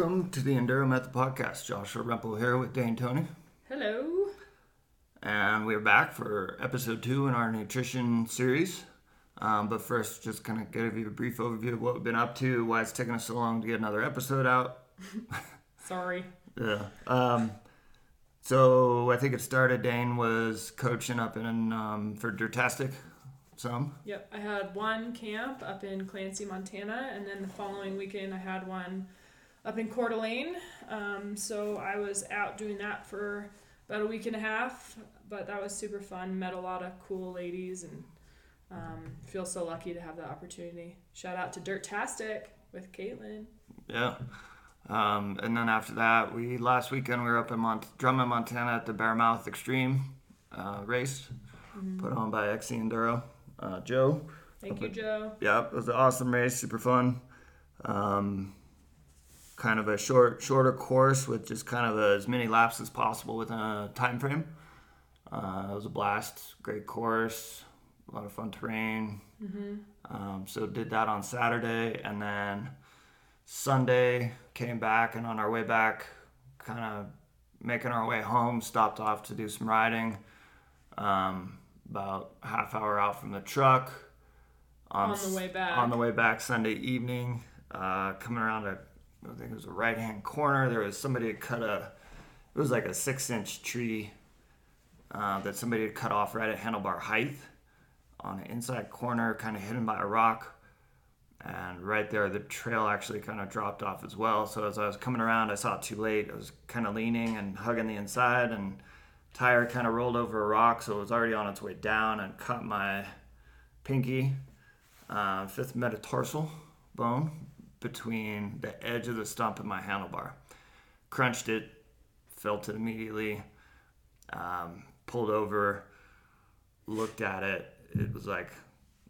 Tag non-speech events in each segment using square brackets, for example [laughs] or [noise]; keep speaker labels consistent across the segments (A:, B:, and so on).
A: Welcome to the Enduro Method Podcast. Joshua Rempel here with Dane Tony.
B: Hello.
A: And we're back for episode two in our nutrition series. Um, but first, just kind of give you a brief overview of what we've been up to, why it's taken us so long to get another episode out. [laughs]
B: Sorry.
A: Yeah. Um, so I think it started, Dane was coaching up in um, for Dirtastic some.
B: Yep. I had one camp up in Clancy, Montana, and then the following weekend I had one up in Coeur d'Alene. Um, so I was out doing that for about a week and a half, but that was super fun. Met a lot of cool ladies and um, feel so lucky to have that opportunity. Shout out to Dirtastic with Caitlin.
A: Yeah. Um, and then after that, we last weekend we were up in Mont- Drummond, Montana at the Bearmouth Extreme uh, race put on by XC Enduro. Uh, Joe.
B: Thank you, Joe.
A: Yeah, it was an awesome race, super fun. Um, kind of a short, shorter course with just kind of as many laps as possible within a time frame. Uh, it was a blast, great course, a lot of fun terrain. Um, so did that on Saturday, and then Sunday came back, and on our way back, kind of making our way home, stopped off to do some riding. Um, about a half hour out from the truck.
B: On the way back.
A: On the way back Sunday evening, uh, coming around a, I think it was a right hand corner. There was somebody had cut a, it was like a six inch tree uh, that somebody had cut off right at handlebar height on an inside corner, kind of hidden by a rock. And right there, the trail actually kind of dropped off as well. So as I was coming around, I saw it too late. I was kind of leaning and hugging the inside, and tire kind of rolled over a rock, so it was already on its way down and cut my pinky, uh, fifth metatarsal bone between the edge of the stump and my handlebar. Crunched it, felt it immediately, um, pulled over, looked at it. It was like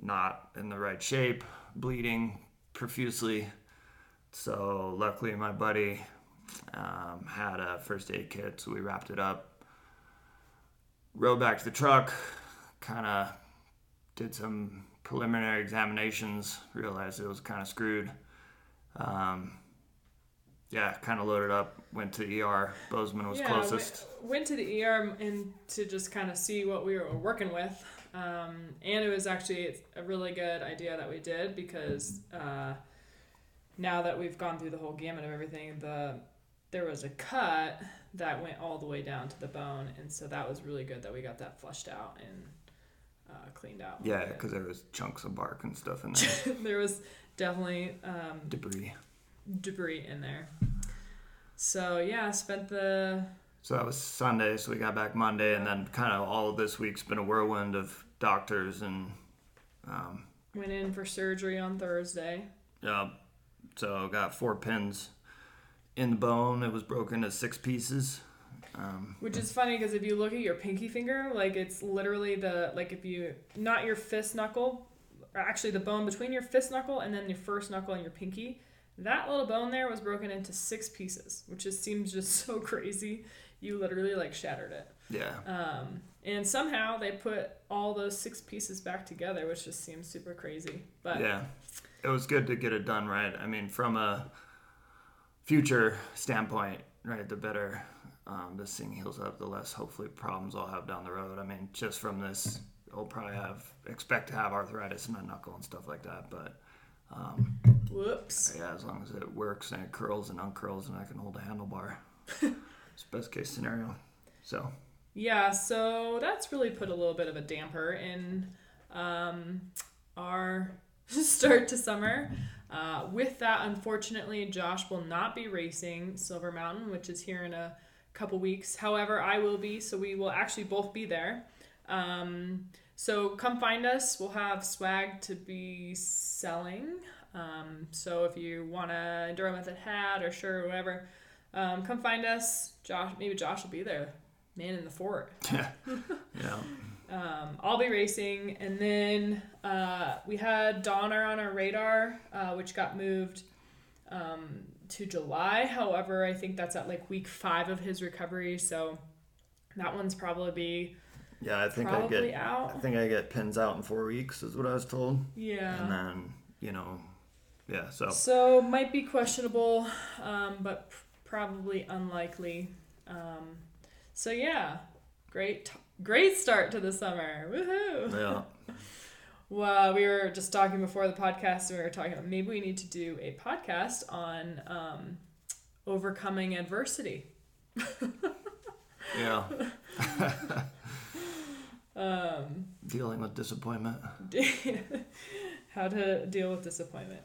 A: not in the right shape, bleeding profusely. So luckily, my buddy um, had a first aid kit, so we wrapped it up rode back to the truck, kind of did some preliminary examinations, realized it was kind of screwed. Um, yeah, kind of loaded up, went to the ER. Bozeman was
B: yeah,
A: closest.
B: Went, went to the ER and to just kind of see what we were working with. Um, and it was actually a really good idea that we did because uh, now that we've gone through the whole gamut of everything, the there was a cut that went all the way down to the bone, and so that was really good that we got that flushed out and uh, cleaned out.
A: Yeah, because there was chunks of bark and stuff in [laughs] there,
B: there was definitely um,
A: debris.
B: debris in there. So yeah, spent the
A: So that was Sunday. So we got back Monday, and then kind of all of this week's been a whirlwind of doctors and um,
B: went in for surgery on Thursday.
A: yeah. So got four pins in the bone. It was broken into six pieces. Um,
B: Which is funny because if you look at your pinky finger, like it's literally the like if you not your fist knuckle, actually the bone between your fist knuckle and then your first knuckle and your pinky, that little bone there was broken into six pieces, which just seems just [laughs] so crazy. You literally like shattered it.
A: yeah.
B: Um, and somehow they put all those six pieces back together, which just seems super crazy. But
A: Yeah, it was good to get it done right. I mean, from a future standpoint, right, the better um, this thing heals up, the less hopefully problems I'll have down the road. I mean, just from this, I'll probably have expect to have arthritis in my knuckle and stuff like that. But um,
B: whoops.
A: yeah, as long as it works and it curls and uncurls and I can hold a handlebar, [laughs] it's best case scenario. So
B: Yeah, so that's really put a little bit of a damper in um, our [laughs] start to summer. Uh, with that, unfortunately, Josh will not be racing Silver Mountain, which is here in a couple weeks. However, I will be, so we will actually both be there. Um, so come find us. We'll have swag to be selling. Um, so if you want a Enduro Method hat or shirt or whatever, um, come find us. Josh, maybe Josh will be there, man in the fort. [laughs]
A: yeah, yeah,
B: Um, I'll be racing, and then uh, we had Donner on our radar, uh, which got moved um, to July. However, I think that's at like week five of his recovery, so that one's probably be
A: yeah. I think I get.
B: out.
A: I think I get pins out in four weeks, is what I was told.
B: Yeah.
A: and then you know Yeah. So
B: So might be questionable, um, but probably unlikely. Um, so yeah, great, great start to the summer. Woohoo!
A: yeah. [laughs]
B: Well, we were just talking before the podcast, and we were talking about maybe we need to do a podcast on um, overcoming adversity. [laughs]
A: Yeah. [laughs]
B: Um,
A: Dealing with disappointment. [laughs]
B: how to deal with disappointment.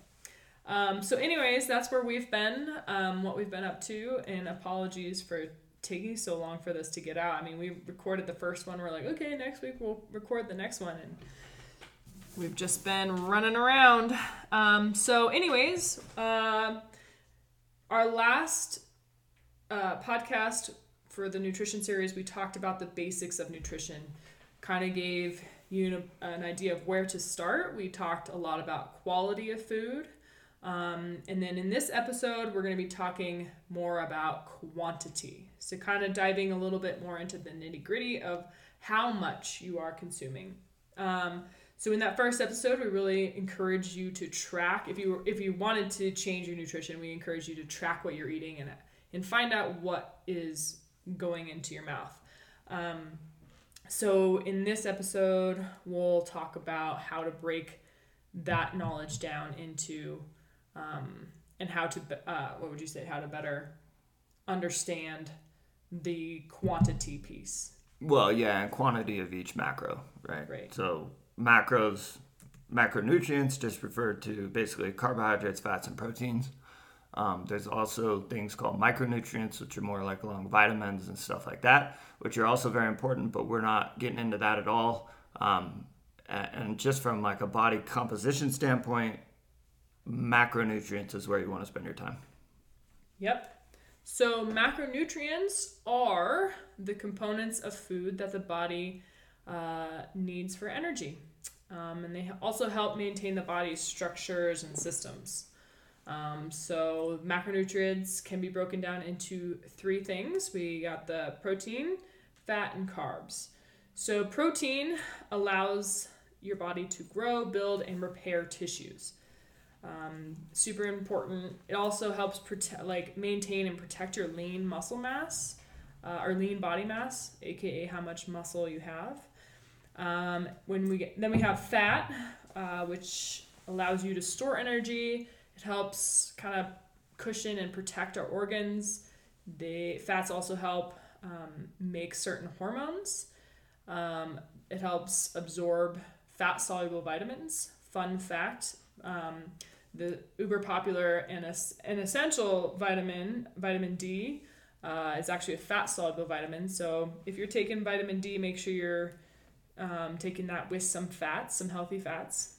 B: Um, so, anyways, that's where we've been, um, what we've been up to, and apologies for taking so long for this to get out. I mean, we recorded the first one. We're like, okay, next week we'll record the next one, and we've just been running around. Um, so, anyways, uh, our last uh, podcast for the nutrition series, we talked about the basics of nutrition, kind of gave you an idea of where to start. We talked a lot about quality of food. Um, and then in this episode, we're going to be talking more about quantity. So, kind of diving a little bit more into the nitty gritty of how much you are consuming. Um, so, in that first episode, we really encourage you to track. If you if you wanted to change your nutrition, we encourage you to track what you're eating and and find out what is going into your mouth. Um, so, in this episode, we'll talk about how to break that knowledge down into um, and how to, uh, what would you say, how to better understand the quantity piece.
A: Well, yeah, and quantity of each macro, right?
B: Right.
A: So macros, macronutrients just refer to basically carbohydrates, fats, and proteins. Um, there's also things called micronutrients, which are more like along vitamins and stuff like that, which are also very important, but we're not getting into that at all. Um, and just from like a body composition standpoint, macronutrients is where you want to spend your time.
B: Yep. So, macronutrients are the components of food that the body uh, needs for energy. Um, and they also help maintain the body's structures and systems. Um, so, macronutrients can be broken down into three things we got the protein, fat, and carbs. So, protein allows your body to grow, build, and repair tissues. Um, super important. It also helps protect, like maintain and protect your lean muscle mass, uh, or lean body mass, aka how much muscle you have. Um, when we get, then we have fat, uh, which allows you to store energy. It helps kind of cushion and protect our organs. The fats also help um, make certain hormones. Um, it helps absorb fat soluble vitamins. Fun fact um, the uber popular and an essential vitamin, vitamin D, uh, is actually a fat soluble vitamin. So if you're taking vitamin D, make sure you're um, taking that with some fats, some healthy fats.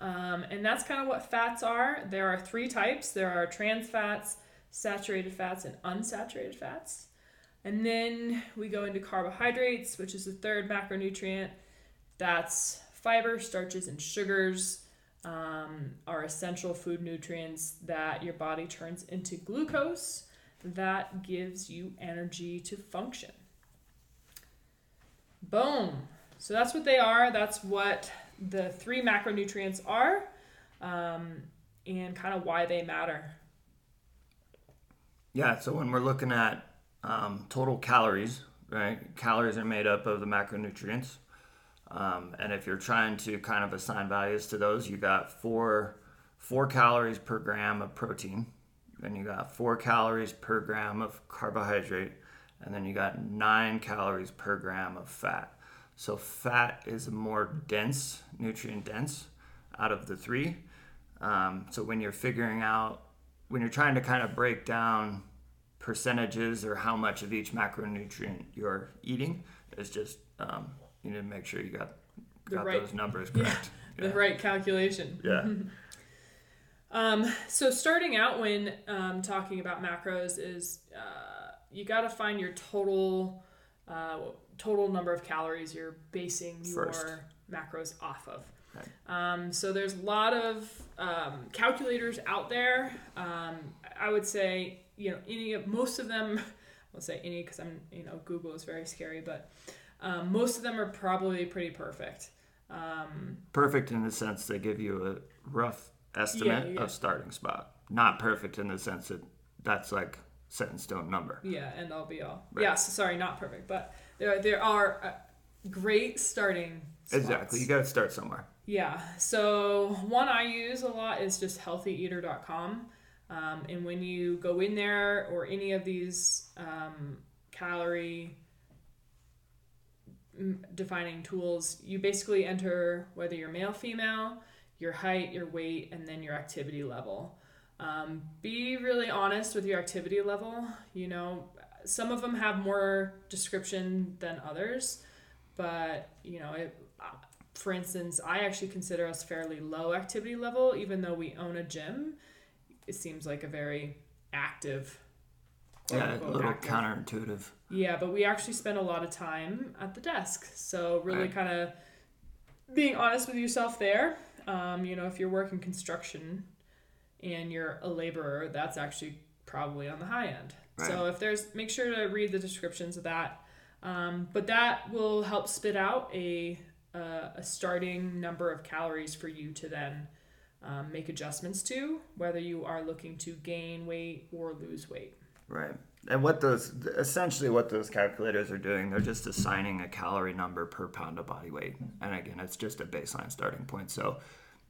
B: Um, and that's kind of what fats are. There are three types there are trans fats, saturated fats, and unsaturated fats. And then we go into carbohydrates, which is the third macronutrient. That's fiber, starches, and sugars um, are essential food nutrients that your body turns into glucose that gives you energy to function. Boom. So that's what they are. That's what the three macronutrients are um, and kind of why they matter.
A: Yeah, so when we're looking at um, total calories, right? Calories are made up of the macronutrients. Um, and if you're trying to kind of assign values to those, you got four four calories per gram of protein, then you got four calories per gram of carbohydrate, and then you got nine calories per gram of fat. So fat is more dense, nutrient dense, out of the three. Um, so when you're figuring out, when you're trying to kind of break down percentages or how much of each macronutrient you're eating, it's just um, you need to make sure you got
B: The
A: got
B: right-
A: those numbers
B: yeah,
A: correct. [laughs]
B: The right calculation.
A: Yeah. [laughs]
B: Um, so starting out when um, talking about macros is uh, you got to find your total uh, total number of calories you're basing your
A: First.
B: macros off of. Um, so there's a lot of um, calculators out there. Um, I would say you know any of most of them. [laughs] I'll say any because I'm you know Google is very scary, but um, most of them are probably pretty perfect. Um,
A: Perfect in the sense they give you a rough estimate
B: Yeah, yeah.
A: of starting spot. Not perfect in the sense that that's like set in stone number.
B: Yeah, end all be all.
A: Right.
B: Yes, sorry, not perfect, but there there are uh, great starting. Spots.
A: Exactly. You got to start somewhere.
B: Yeah. So one I use a lot is just healthyeater.com. Um, and when you go in there or any of these um, calorie defining tools, you basically enter whether you're male, female, your height, your weight, and then your activity level. Um, be really honest with your activity level. You know, some of them have more description than others, but you know, it, for instance, I actually consider us fairly low activity level, even though we own a gym. It seems like a very active.
A: Yeah, a little
B: active.
A: counterintuitive.
B: Yeah, but we actually spend a lot of time at the desk. So really
A: Right.
B: kind of being honest with yourself there. Um, you know, if you're working construction and you're a laborer, that's actually probably on the high end. So if there's, make sure to read the descriptions of that. Um, but that will help spit out a uh, a starting number of calories for you to then um, make adjustments to, whether you are looking to gain weight or lose weight.
A: Right. And what those essentially what those calculators are doing, they're just assigning a calorie number per pound of body weight. And again, it's just a baseline starting point. So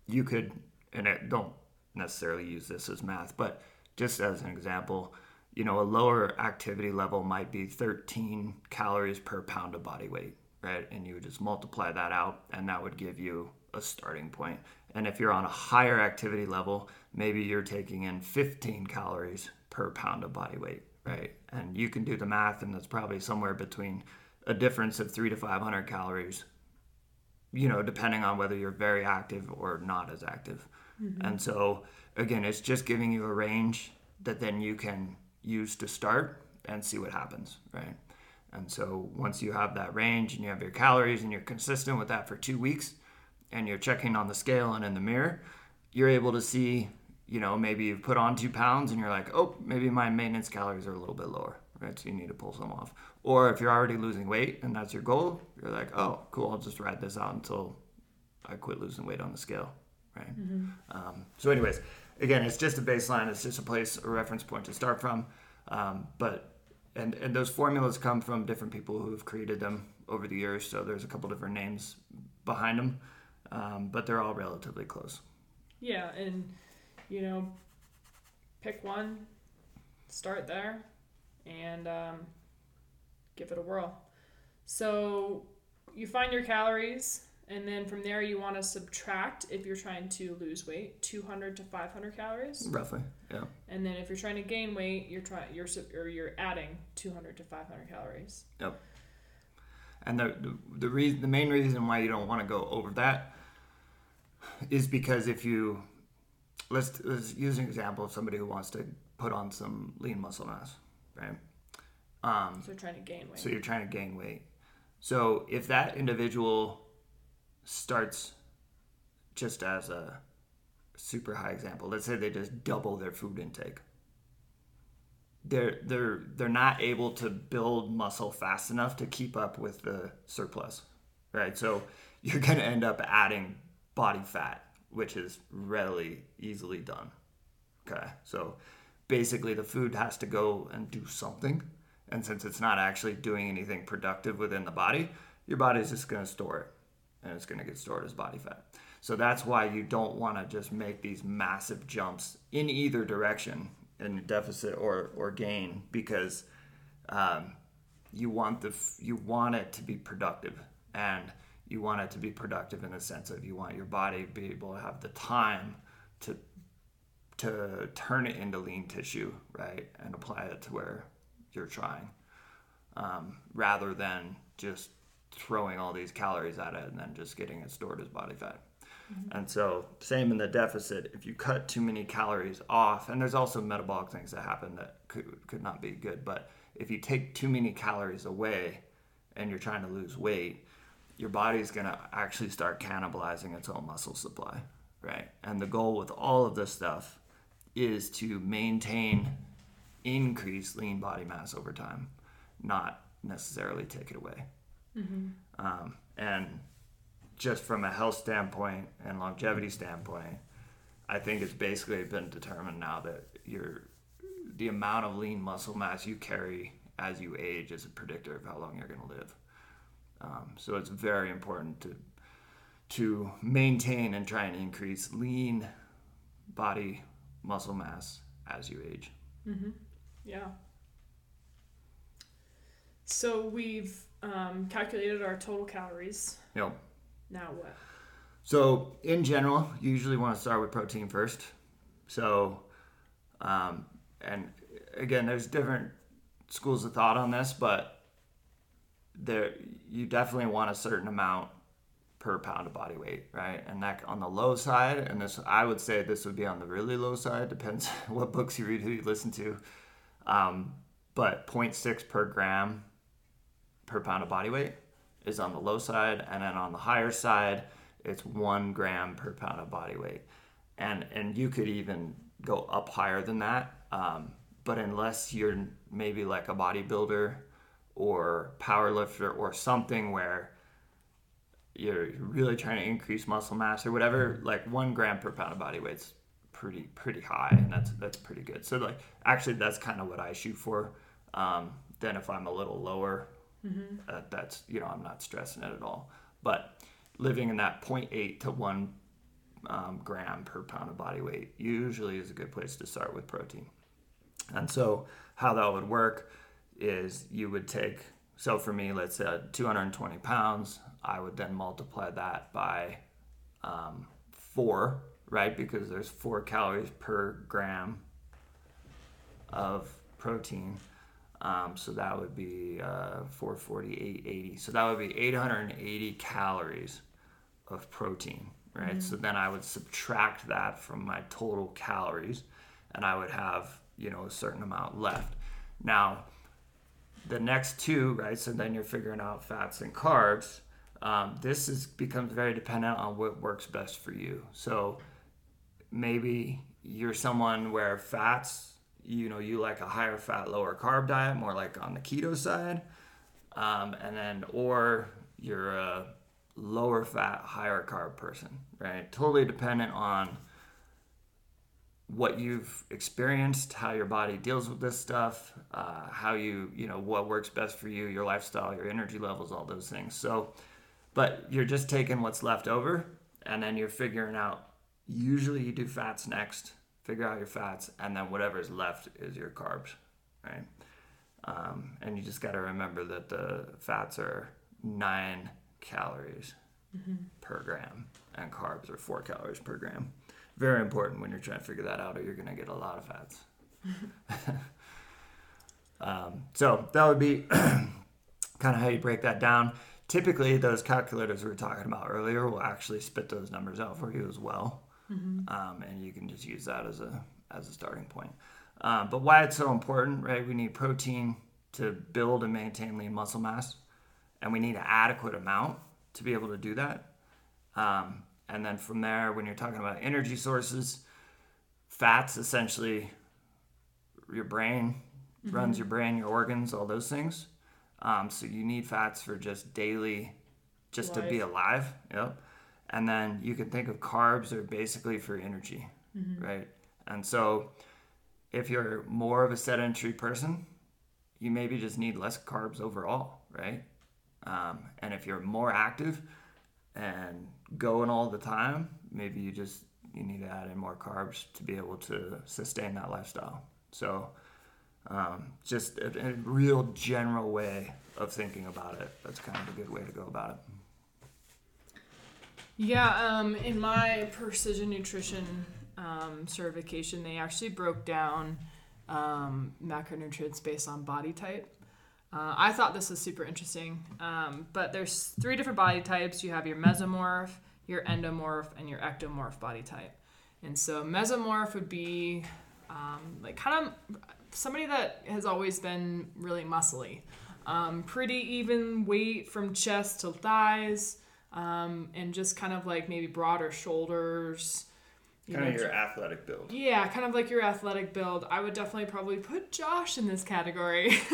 A: you could and I don't necessarily use this as math, but just as an example, you know, a lower activity level might be 13 calories per pound of body weight, right? And you would just multiply that out and that would give you a starting point. And if you're on a higher activity level, maybe you're taking in 15 calories per pound of body weight, right? And you can do the math, and that's probably somewhere between a difference of three to 500 calories, you know, depending on whether you're very active or not as active. Mm-hmm. And so, again, it's just giving you a range that then you can use to start and see what happens, right? And so, once you have that range and you have your calories and you're consistent with that for two weeks, and you're checking on the scale and in the mirror, you're able to see, you know, maybe you've put on two pounds and you're like, oh, maybe my maintenance calories are a little bit lower, right? So you need to pull some off. Or if you're already losing weight and that's your goal, you're like, oh, cool, I'll just ride this out until I quit losing weight on the scale, right? Um, so, anyways, again, it's just a baseline. It's just a place, a reference point to start from. Um, but and and those formulas come from different people who have created them over the years. So there's a couple different names behind them, um, but they're all relatively close.
B: Yeah, and you know, pick one, start there, and um, give it a whirl. So you find your calories, and then from there you want to subtract if you're trying to lose weight, 200 to 500 calories,
A: Roughly, yeah.
B: and then if you're trying to gain weight, you're trying you're sub- or you're adding 200 to 500 calories. Yep.
A: And the the, the reason the main reason why you don't want to go over that is because if you let's let's use an example of somebody who wants to put on some lean muscle mass, right? Um,
B: So you're trying to gain weight.
A: So you're trying to gain weight. So if that individual starts just as a super high example, let's say they just double their food intake. They're they're they're not able to build muscle fast enough to keep up with the surplus. Right? So you're gonna end up adding body fat, which is readily easily done. Okay. So basically the food has to go and do something. And since it's not actually doing anything productive within the body, your body's just going to store it and it's going to get stored as body fat. So that's why you don't want to just make these massive jumps in either direction in deficit or, or gain because um, you want the you want it to be productive and you want it to be productive in the sense of you want your body to be able to have the time to to turn it into lean tissue, right, and apply it to where you're trying, um, rather than just throwing all these calories at it and then just getting it stored as body fat. Mm-hmm. And so, same in the deficit. If you cut too many calories off, and there's also metabolic things that happen that could could not be good. But if you take too many calories away, and you're trying to lose weight, your body's gonna actually start cannibalizing its own muscle supply, right? And the goal with all of this stuff is to maintain increased lean body mass over time, not necessarily take it away. Um, and just from a health standpoint and longevity standpoint, I think it's basically been determined now that your the amount of lean muscle mass you carry as you age is a predictor of how long you're going to live. Um, so it's very important to to maintain and try and increase lean body muscle mass as you age.
B: Mm-hmm. Yeah. So we've um, calculated our total calories.
A: Yep.
B: Now what?
A: So in general, you usually want to start with protein first. So, um, and again, there's different schools of thought on this, but there you definitely want a certain amount per pound of body weight, right? And that on the low side, and this I would say this would be on the really low side. Depends [laughs] what books you read, who you listen to. Um, but 0.6 per gram per pound of body weight is on the low side, and then on the higher side, it's one gram per pound of body weight, and and you could even go up higher than that. Um, but unless you're maybe like a bodybuilder or power lifter or something where you're really trying to increase muscle mass or whatever, like one gram per pound of body weight's pretty pretty high, and that's that's pretty good. So like actually, that's kind of what I shoot for. Um, then if I'm a little lower, mm-hmm. uh, that's you know I'm not stressing it at all. But living in that 0.8 to one um, gram per pound of body weight usually is a good place to start with protein. And so how that would work is you would take so for me let's say 220 pounds i would then multiply that by um, four right because there's four calories per gram of protein um, so that would be uh, 440 880 so that would be 880 calories of protein right mm-hmm. so then i would subtract that from my total calories and i would have you know a certain amount left now the next two, right? So then you're figuring out fats and carbs. Um, this is becomes very dependent on what works best for you. So maybe you're someone where fats, you know, you like a higher fat, lower carb diet, more like on the keto side, um, and then or you're a lower fat, higher carb person, right? Totally dependent on what you've experienced, how your body deals with this stuff, uh, how you, you know, what works best for you, your lifestyle, your energy levels, all those things. So, but you're just taking what's left over and then you're figuring out, usually you do fats next, figure out your fats, and then whatever's left is your carbs, right? Um, and you just got to remember that the fats are nine calories mm-hmm. per gram and carbs are four calories per gram very important when you're trying to figure that out, or you're going to get a lot of fats. [laughs] um, so that would be [clears throat] kind of how you break that down. Typically, those calculators we were talking about earlier will actually spit those numbers out for you as well, mm-hmm. um, and you can just use that as a as a starting point. Um, but why it's so important, right? We need protein to build and maintain lean muscle mass, and we need an adequate amount to be able to do that. Um, and then from there, when you're talking about energy sources, fats essentially your brain mm-hmm. runs your brain, your organs, all those things. Um, so you need fats for just daily, just Life. to be alive. Yep. And then you can think of carbs are basically for energy, mm-hmm. right? And so if you're more of a sedentary person, you maybe just need less carbs overall, right? Um, and if you're more active and going all the time, maybe you just you need to add in more carbs to be able to sustain that lifestyle. So, um, just a, a, real general way of thinking about it. That's kind of a good way to go about it.
B: Yeah, um, in my precision nutrition um, certification, they actually broke down um, macronutrients based on body type. Uh, I thought this was super interesting. Um, but there's three different body types. You have your mesomorph, your endomorph, and your ectomorph body type. And so mesomorph would be um, like kind of somebody that has always been really muscly. Um, pretty even weight from chest to thighs, um, and just kind of like maybe broader shoulders.
A: You kind know, of your athletic build.
B: Yeah, kind of like your athletic build. I would definitely probably put Josh in this category. [laughs]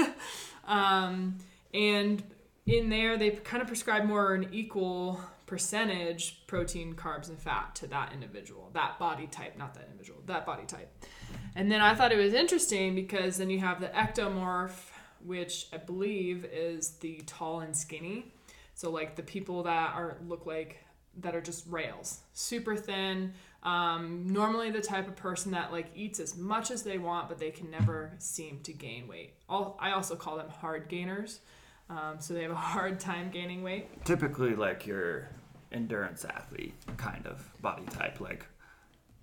B: Um, and in there, they kind of prescribe more an equal percentage protein, carbs, and fat to that individual, that body type, not that individual, that body type. And then I thought it was interesting because then you have the ectomorph, which I believe is the tall and skinny. So like the people that are look like that are just rails, super thin. Um, normally the type of person that like eats as much as they want, but they can never seem to gain weight. All, I also call them hard gainers. Um, so they have a [laughs] hard time gaining weight.
A: Typically, like your endurance athlete kind of body type, like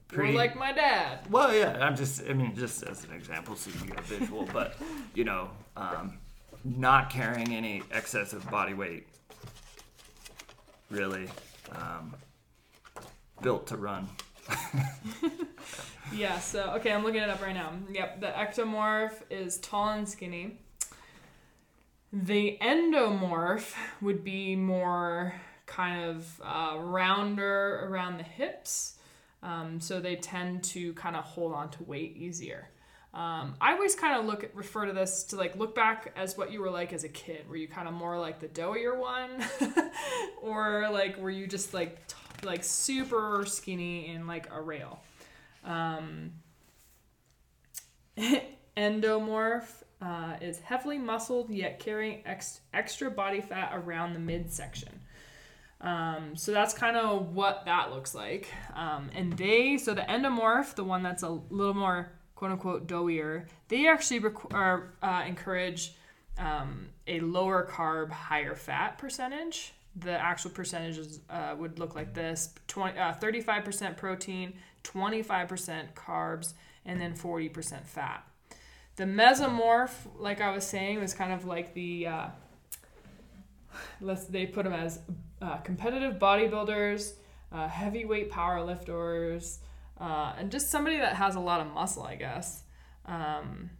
B: Pretty, like my dad.
A: Well, yeah, I'm just, I mean, just as an example, so you get a visual, but, you know, um, not carrying any excessive body weight, really, um, built to run. [laughs]
B: yeah, so, okay, I'm looking it up right now. Yep, the ectomorph is tall and skinny. The endomorph would be more kind of uh, rounder around the hips um, so they tend to kind of hold on to weight easier. Um, I always kind of look at, refer to this to like look back as what you were like as a kid. Were you kind of more like the doughier one, [laughs] or like were you just like t- like super skinny and like a rail? Um, [laughs] endomorph uh, is heavily muscled yet carrying ex- extra body fat around the midsection. Um, so that's kind of what that looks like. Um, and they, so the endomorph, the one that's a little more quote unquote doughier, they actually rec- are, uh, encourage um, a lower carb, higher fat percentage. The actual percentages uh, would look like this 20, uh, 35% protein, 25% carbs, and then 40% fat. The mesomorph, like I was saying, was kind of like the uh, let's they put them as uh, competitive bodybuilders, uh, heavyweight powerlifters, uh, and just somebody that has a lot of muscle, I guess. Um,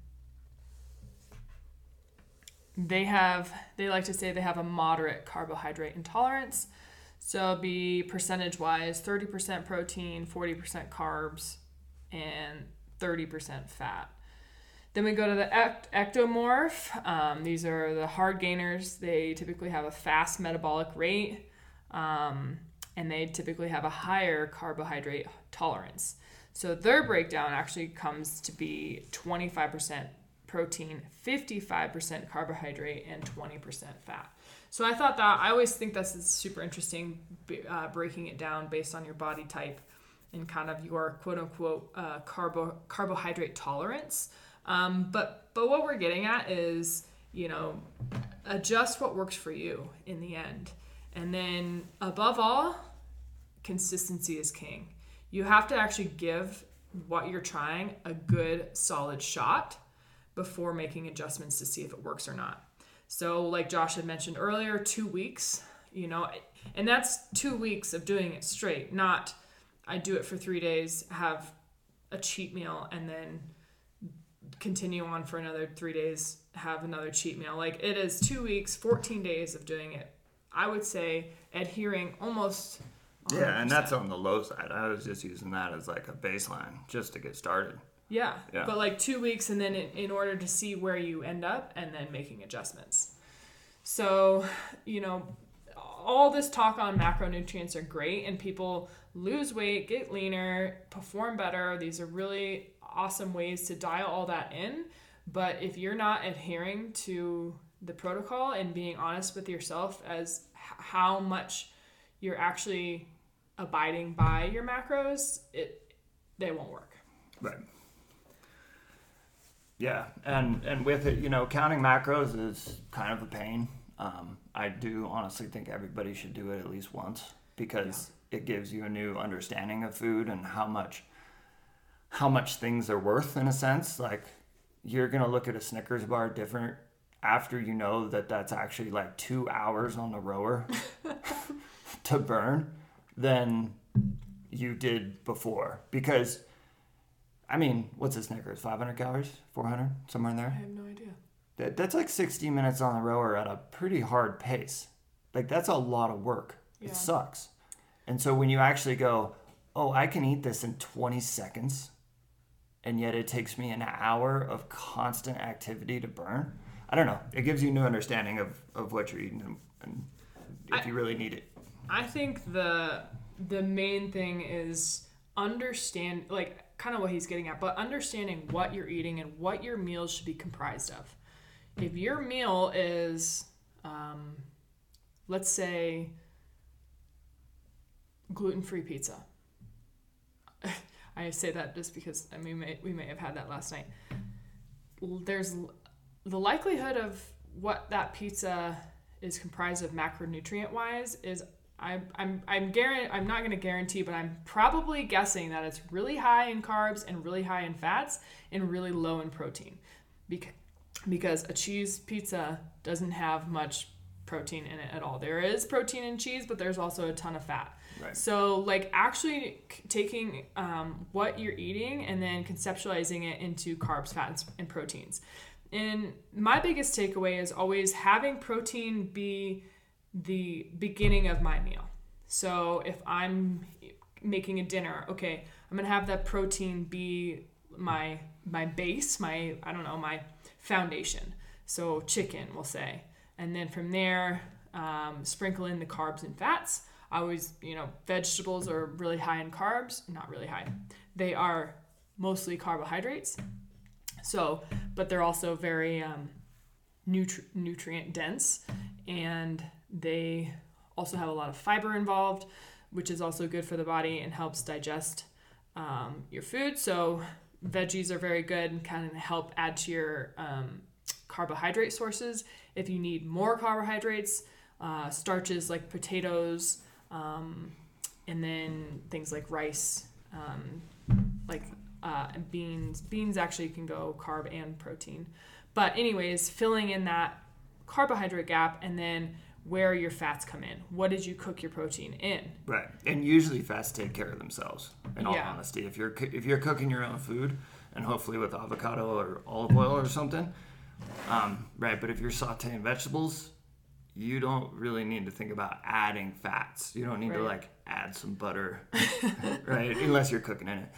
B: they have they like to say they have a moderate carbohydrate intolerance. So be percentage wise 30% protein, 40% carbs, and 30% fat. Then we go to the ect- ectomorph. Um, these are the hard gainers. They typically have a fast metabolic rate um, and they typically have a higher carbohydrate tolerance. So their breakdown actually comes to be 25% protein, 55% carbohydrate, and 20% fat. So I thought that I always think that's super interesting, uh, breaking it down based on your body type and kind of your quote unquote uh, carbo carbohydrate tolerance. Um, but but what we're getting at is you know adjust what works for you in the end. And then above all, consistency is king. You have to actually give what you're trying a good solid shot before making adjustments to see if it works or not. So, like Josh had mentioned earlier, two weeks, you know, and that's two weeks of doing it straight, not I do it for three days, have a cheat meal, and then continue on for another three days, have another cheat meal. Like it is two weeks, 14 days of doing it I would say adhering almost.
A: 100%. Yeah, and that's on the low side. I was just using that as like a baseline just to get started.
B: Yeah, yeah. but like two weeks, and then in, in order to see where you end up, and then making adjustments. So, you know, all this talk on macronutrients are great, and people lose weight, get leaner, perform better. These are really awesome ways to dial all that in. But if you're not adhering to the protocol and being honest with yourself as how much you're actually abiding by your macros, it they won't work.
A: Right. Yeah, and and with it, you know, counting macros is kind of a pain. Um, I do honestly think everybody should do it at least once because yeah. it gives you a new understanding of food and how much how much things are worth in a sense. Like you're gonna look at a Snickers bar different after you know that that's actually like two hours on the rower [laughs] to burn than you did before. Because, I mean, what's a Snickers? 500 calories? 400? Somewhere in there?
B: I have no idea.
A: That, that's like 60 minutes on the rower at a pretty hard pace. Like, that's a lot of work. Yeah. It sucks. And so when you actually go, oh, I can eat this in 20 seconds, and yet it takes me an hour of constant activity to burn I don't know. It gives you a new understanding of, of what you're eating and, if I, you really need it.
B: I think the the main thing is understand like kind of what he's getting at, but understanding what you're eating and what your meals should be comprised of. If your meal is, um, let's say, gluten free pizza. [laughs] I say that just because I mean may, we may have had that last night. There's the likelihood of what that pizza is comprised of macronutrient wise is I, I'm I'm guarantee I'm not going to guarantee, but I'm probably guessing that it's really high in carbs and really high in fats and really low in protein, because because a cheese pizza doesn't have much protein in it at all. There is protein in cheese, but there's also a ton of fat.
A: Right.
B: So like actually taking um, what you're eating and then conceptualizing it into carbs, fats, and proteins. And my biggest takeaway is always having protein be the beginning of my meal. So if I'm making a dinner, okay, I'm gonna have that protein be my my base, my I don't know, my foundation. So chicken, we'll say, and then from there, um, sprinkle in the carbs and fats. I always, you know, vegetables are really high in carbs, not really high. They are mostly carbohydrates. So, but they're also very um, nutri- nutrient dense and they also have a lot of fiber involved, which is also good for the body and helps digest um, your food. So veggies are very good and kind of help add to your um, carbohydrate sources. If you need more carbohydrates, uh, starches like potatoes, um, and then things like rice, um, like uh, beans. Beans actually can go carb and protein. But anyways, filling in that carbohydrate gap and then where your fats come in. What did you cook your protein in?
A: Right, and usually fats take care of themselves. In all
B: Yeah.
A: honesty, if you're if you're cooking your own food, and hopefully with avocado or olive oil or something, um, right. But if you're sautéing vegetables, you don't really need to think about adding fats. You don't need to like add some butter, [laughs] right? Unless you're cooking in it.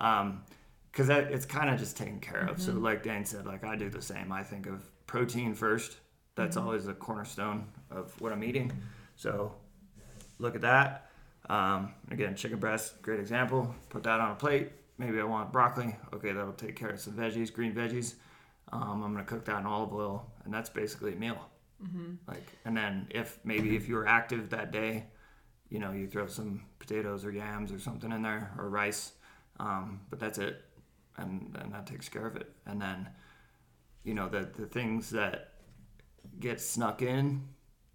A: Um, because that it's kind of just taken care of. So, like Dan said, like I do the same. I think of protein first. That's always a cornerstone of what I'm eating. So, look at that. Um, again, chicken breast, great example. Put that on a plate. Maybe I want broccoli. Okay, that'll take care of some veggies, green veggies. Um, I'm gonna cook that in olive oil, and that's basically a meal. Like, and then if maybe if you were active that day, you know, you throw some potatoes or yams or something in there or rice. Um, but that's it, and and that takes care of it. And then, you know, the the things that get snuck in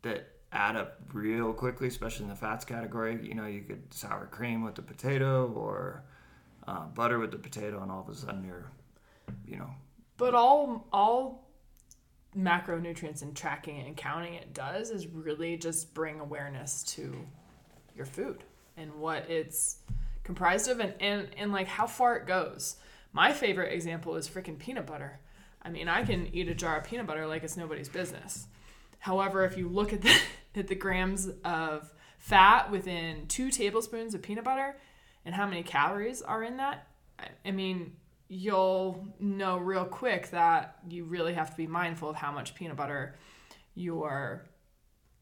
A: that add up real quickly, especially in the fats category. You know, you could sour cream with the potato or uh, butter with the potato, and all of a sudden you're, you know,
B: But all all macronutrients and tracking it and counting it does is really just bring awareness to your food and what it's comprised of and, and, and like how far it goes. My favorite example is freaking peanut butter. I mean, I can eat a jar of peanut butter like it's nobody's business. However, if you look at the [laughs] at the grams of fat within two tablespoons of peanut butter and how many calories are in that, I, mean, you'll know real quick that you really have to be mindful of how much peanut butter you're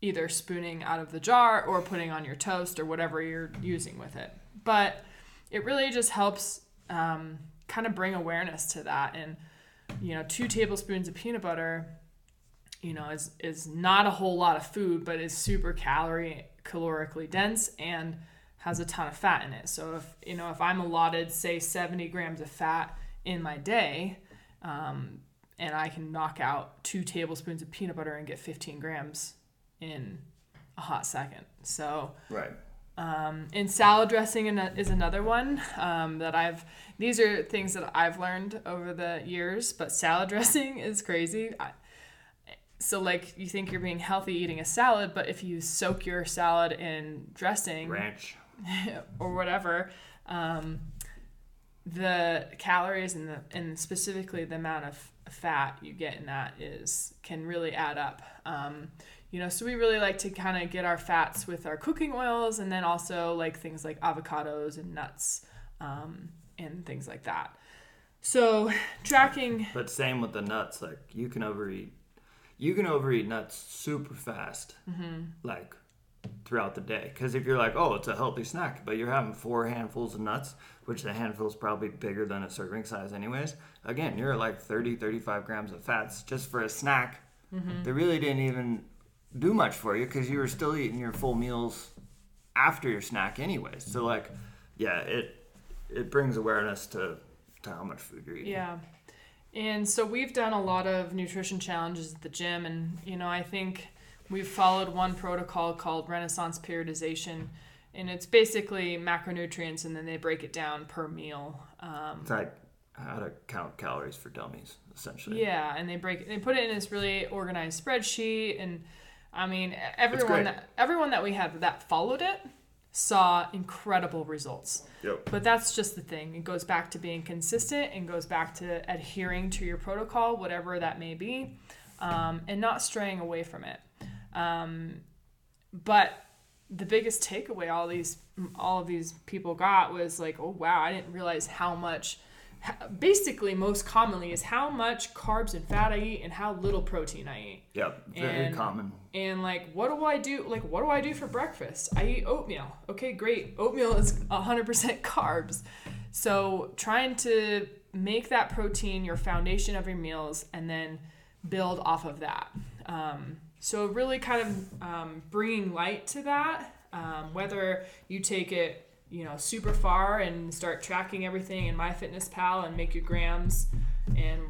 B: either spooning out of the jar or putting on your toast or whatever you're using with it. But it really just helps um, kind of bring awareness to that. And, you know, two tablespoons of peanut butter, you know, is, is not a whole lot of food, but is super calorie, calorically dense and has a ton of fat in it. So if, you know, if I'm allotted, say, 70 grams of fat in my day, um, and I can knock out two tablespoons of peanut butter and get 15 grams in a hot second. So,
A: right.
B: Um, and salad dressing is another one um, that I've. These are things that I've learned over the years, but salad [laughs] dressing is crazy. I, so, like, you think you're being healthy eating a salad, but if you soak your salad in dressing
A: Ranch. [laughs]
B: or whatever, um, the calories and the and specifically the amount of fat you get in that is can really add up. Um, you know, so we really like to kind of get our fats with our cooking oils, and then also like things like avocados and nuts um, and things like that. So tracking,
A: But same with the nuts. Like you can overeat, you can overeat nuts super fast. Mm-hmm. Like throughout the day. Because if you're like, oh, it's a healthy snack, but you're having four handfuls of nuts, which the handful is probably bigger than a serving size, anyways, again, you're like 30, 35 grams of fats just for a snack.
B: Mm-hmm.
A: They really didn't even do much for you because you were still eating your full meals after your snack, anyways. So, like, yeah, it it brings awareness to, to how much food you're eating.
B: Yeah. And so we've done a lot of nutrition challenges at the gym, and you know, I think we've followed one protocol called Renaissance periodization, and it's basically macronutrients, and then they break it down per meal. Um,
A: It's like how to count calories for dummies, essentially.
B: yeah, and they break they put it in this really organized spreadsheet, and I mean, everyone that everyone that we had that followed it saw incredible results.
A: Yep.
B: But that's just the thing. It goes back to being consistent and goes back to adhering to your protocol, whatever that may be, um, and not straying away from it. Um, but the biggest takeaway all these all of these people got was like, oh wow, I didn't realize how much. Basically, most commonly is how much carbs and fat I eat and how little protein I eat.
A: Yep. Very
B: And-
A: common.
B: And like, what do I do? Like, what do I do for breakfast? I eat oatmeal. Okay, great. Oatmeal is 100% [laughs] carbs. So, trying to make that protein your foundation of your meals and then build off of that. Um, so, really kind of um, bringing light to that, um, whether you take it, you know, super far and start tracking everything in MyFitnessPal and make your grams and,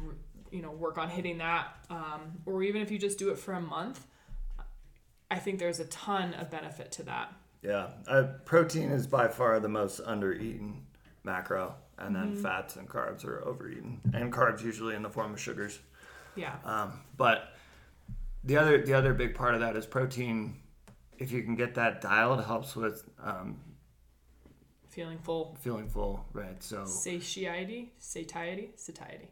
B: you know, work on hitting that, um, or even if you just do it for a month I think there's a ton of benefit to that.
A: Yeah. Uh, protein is by far the most under-eaten macro, and then fats and carbs are overeaten, and carbs usually in the form of sugars.
B: Yeah.
A: Um, but the other the other big part of that is protein. If you can get that dialed, helps with um,
B: Feeling full.
A: feeling full, right? So
B: Satiety, satiety, satiety.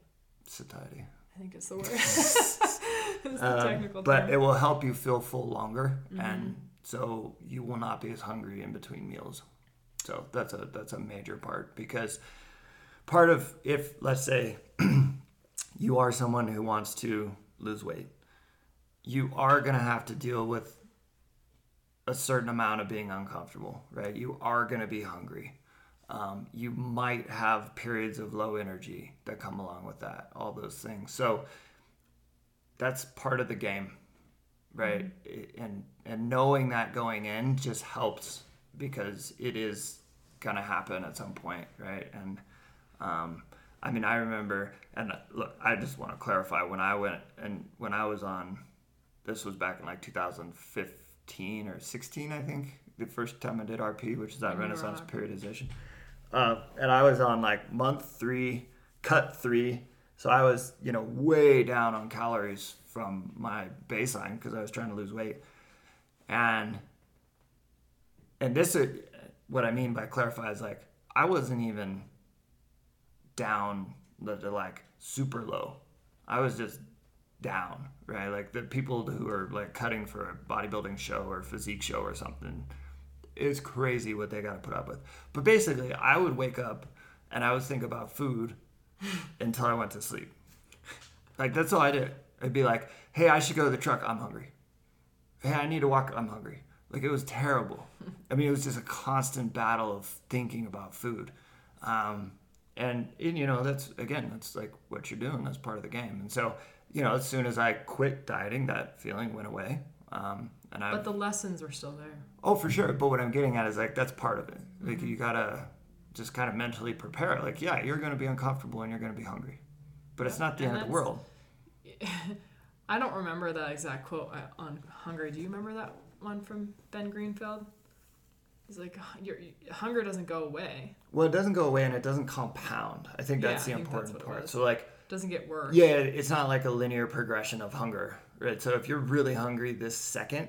A: satiety.
B: I think it's the word. [laughs] it's the
A: Um,
B: technical
A: but
B: term.
A: it will help you feel full longer, and so you will not be as hungry in between meals. So that's a that's a major part because part of if let's say [clears throat] you are someone who wants to lose weight, you are gonna have to deal with a certain amount of being uncomfortable, right? You are gonna be hungry. Um, you might have periods of low energy that come along with that, all those things. So that's part of the game, right? And and knowing that going in just helps because it is gonna happen at some point, right? And um, I mean, I remember, and look, I just want to clarify when I went and when I was on, this was back in like 2015 or 16, I think, the first time I did RP, which is that Renaissance periodization. Uh, and I was on like month three, cut three. So I was, you know, way down on calories from my baseline because I was trying to lose weight. And and this is what I mean by clarify is like I wasn't even down the, the like super low. I was just down, right? Like the people who are like cutting for a bodybuilding show or physique show or something, it's crazy what they got to put up with. But basically, I would wake up and I would think about food [laughs] until I went to sleep. Like that's all I did. I'd be like, "Hey, I should go to the truck. I'm hungry. Hey, I need to walk. I'm hungry." Like it was terrible. [laughs] I mean, it was just a constant battle of thinking about food. Um, and, and you know that's again that's like what you're doing that's part of the game and so you know as soon as i quit dieting that feeling went away. Um, and i
B: but the lessons were still there.
A: oh for sure. But what i'm getting at is like that's part of it. Like you gotta just kind of mentally prepare. Like yeah you're gonna be uncomfortable and you're gonna be hungry. But it's not the
B: And
A: end of the world. [laughs]
B: I don't remember that exact quote uh, on hunger. Do you remember that one from Ben Greenfield? He's like, your hunger doesn't go away.
A: well it doesn't go away and it doesn't compound i think that's
B: Yeah,
A: the
B: think
A: important
B: what it
A: part so like
B: It doesn't get worse.
A: Yeah, it's not like a linear progression of hunger, right? So if you're really hungry this second,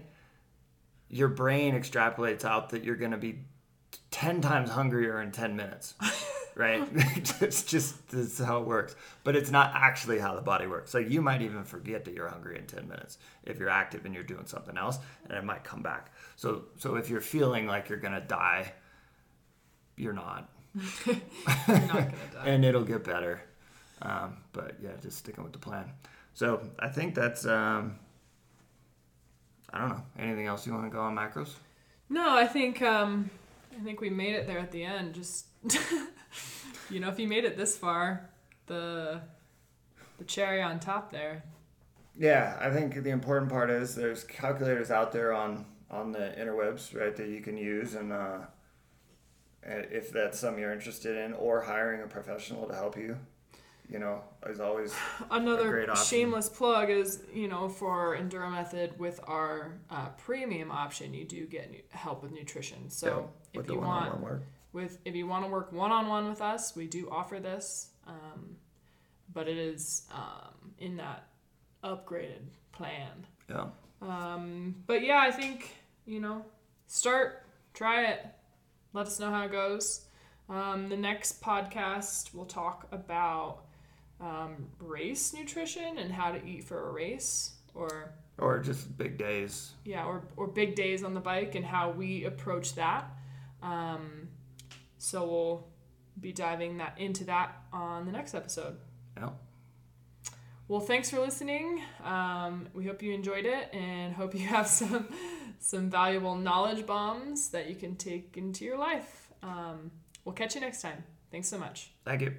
A: your brain extrapolates out that you're going to be 10 times hungrier in 10 minutes, [laughs] right? [laughs] it's just this how it works. But it's not actually how the body works. Like you might even forget that you're hungry in 10 minutes if you're active and you're doing something else, and it might come back. So so if you're feeling like you're going to die, you're not. [laughs]
B: You're not gonna die.
A: and it'll get better. Um, but yeah, just sticking with the plan. So I think that's. Um, I don't know. Anything else you want to go on macros?
B: No, I think um, I think we made it there at the end. Just [laughs] [laughs] you know, if you made it this far, the the cherry on top there.
A: Yeah, I think the important part is there's calculators out there on on the interwebs, right, that you can use, and uh, if that's something you're interested in, or hiring a professional to help you, you know, is always
B: Another
A: great
B: shameless plug is you know for Enduro Method with our uh, premium option, you do get help with nutrition. So
A: with
B: if you want. With if you want to work one on one with us, we do offer this, um, but it is um, in that upgraded plan.
A: Yeah.
B: Um, but yeah, I think you know, start, try it, let us know how it goes. Um, the next podcast we'll talk about um, race nutrition and how to eat for a race, or
A: Or just big days.
B: yeah, or or big days on the bike and how we approach that. Um, so we'll be diving that into that on the next episode.
A: Yeah.
B: Well, thanks for listening. Um, we hope you enjoyed it and [laughs] hope you have some some valuable knowledge bombs that you can take into your life. Um, we'll catch you next time. Thanks so much.
A: Thank you.